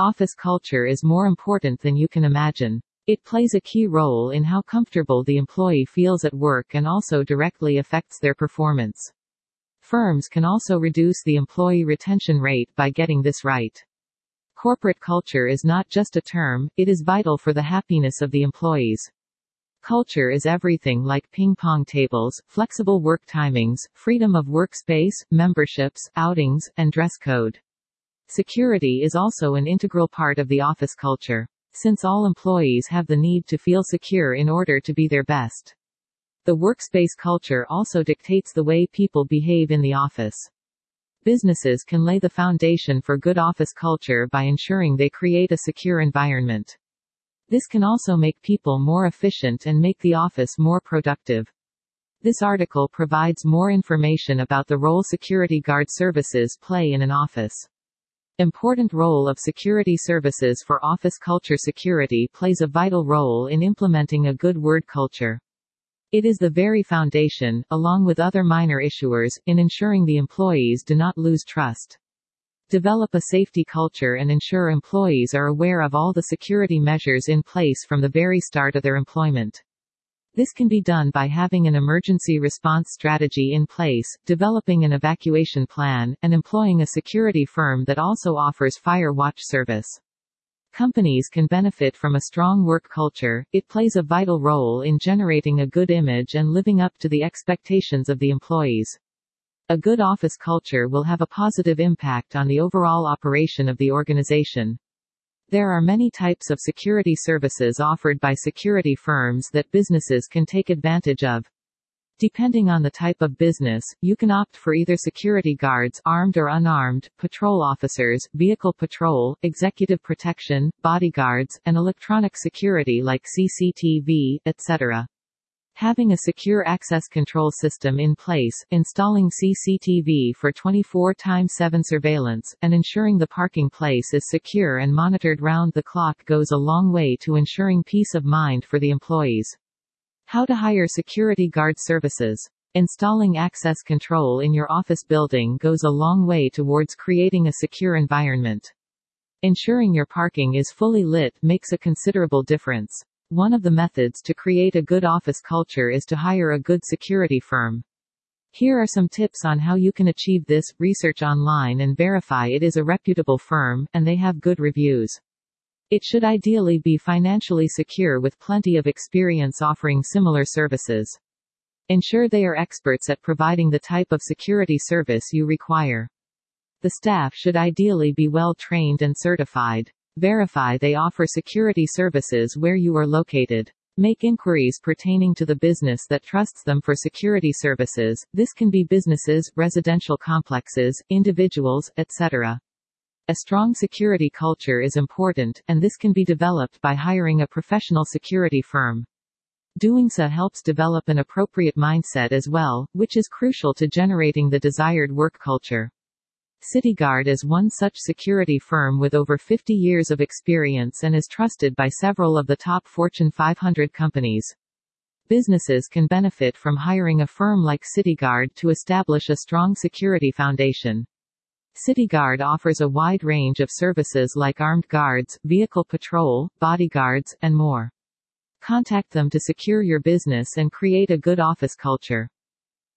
Office culture is more important than you can imagine. It plays a key role in how comfortable the employee feels at work and also directly affects their performance. Firms can also reduce the employee retention rate by getting this right. Corporate culture is not just a term, it is vital for the happiness of the employees. Culture is everything like ping pong tables, flexible work timings, freedom of workspace, memberships, outings, and dress code. Security is also an integral part of the office culture. Since all employees have the need to feel secure in order to be their best. The workspace culture also dictates the way people behave in the office. Businesses can lay the foundation for good office culture by ensuring they create a secure environment. This can also make people more efficient and make the office more productive. This article provides more information about the role security guard services play in an office. Important role of security services for office culture Security plays a vital role in implementing a good word culture. It is the very foundation, along with other minor issuers, in ensuring the employees do not lose trust. Develop a safety culture and ensure employees are aware of all the security measures in place from the very start of their employment. This can be done by having an emergency response strategy in place, developing an evacuation plan, and employing a security firm that also offers fire watch service. Companies can benefit from a strong work culture, it plays a vital role in generating a good image and living up to the expectations of the employees. A good office culture will have a positive impact on the overall operation of the organization. There are many types of security services offered by security firms that businesses can take advantage of. Depending on the type of business, you can opt for either security guards armed or unarmed, patrol officers, vehicle patrol, executive protection, bodyguards, and electronic security like CCTV, etc. Having a secure access control system in place, installing CCTV for 24x7 surveillance, and ensuring the parking place is secure and monitored round the clock goes a long way to ensuring peace of mind for the employees. How to hire security guard services. Installing access control in your office building goes a long way towards creating a secure environment. Ensuring your parking is fully lit makes a considerable difference. One of the methods to create a good office culture is to hire a good security firm. Here are some tips on how you can achieve this. Research online and verify it is a reputable firm, and they have good reviews. It should ideally be financially secure with plenty of experience offering similar services. Ensure they are experts at providing the type of security service you require. The staff should ideally be well trained and certified. Verify they offer security services where you are located. Make inquiries pertaining to the business that trusts them for security services. This can be businesses, residential complexes, individuals, etc. A strong security culture is important, and this can be developed by hiring a professional security firm. Doing so helps develop an appropriate mindset as well, which is crucial to generating the desired work culture. CityGuard is one such security firm with over 50 years of experience and is trusted by several of the top Fortune 500 companies. Businesses can benefit from hiring a firm like CityGuard to establish a strong security foundation. CityGuard offers a wide range of services like armed guards, vehicle patrol, bodyguards, and more. Contact them to secure your business and create a good office culture.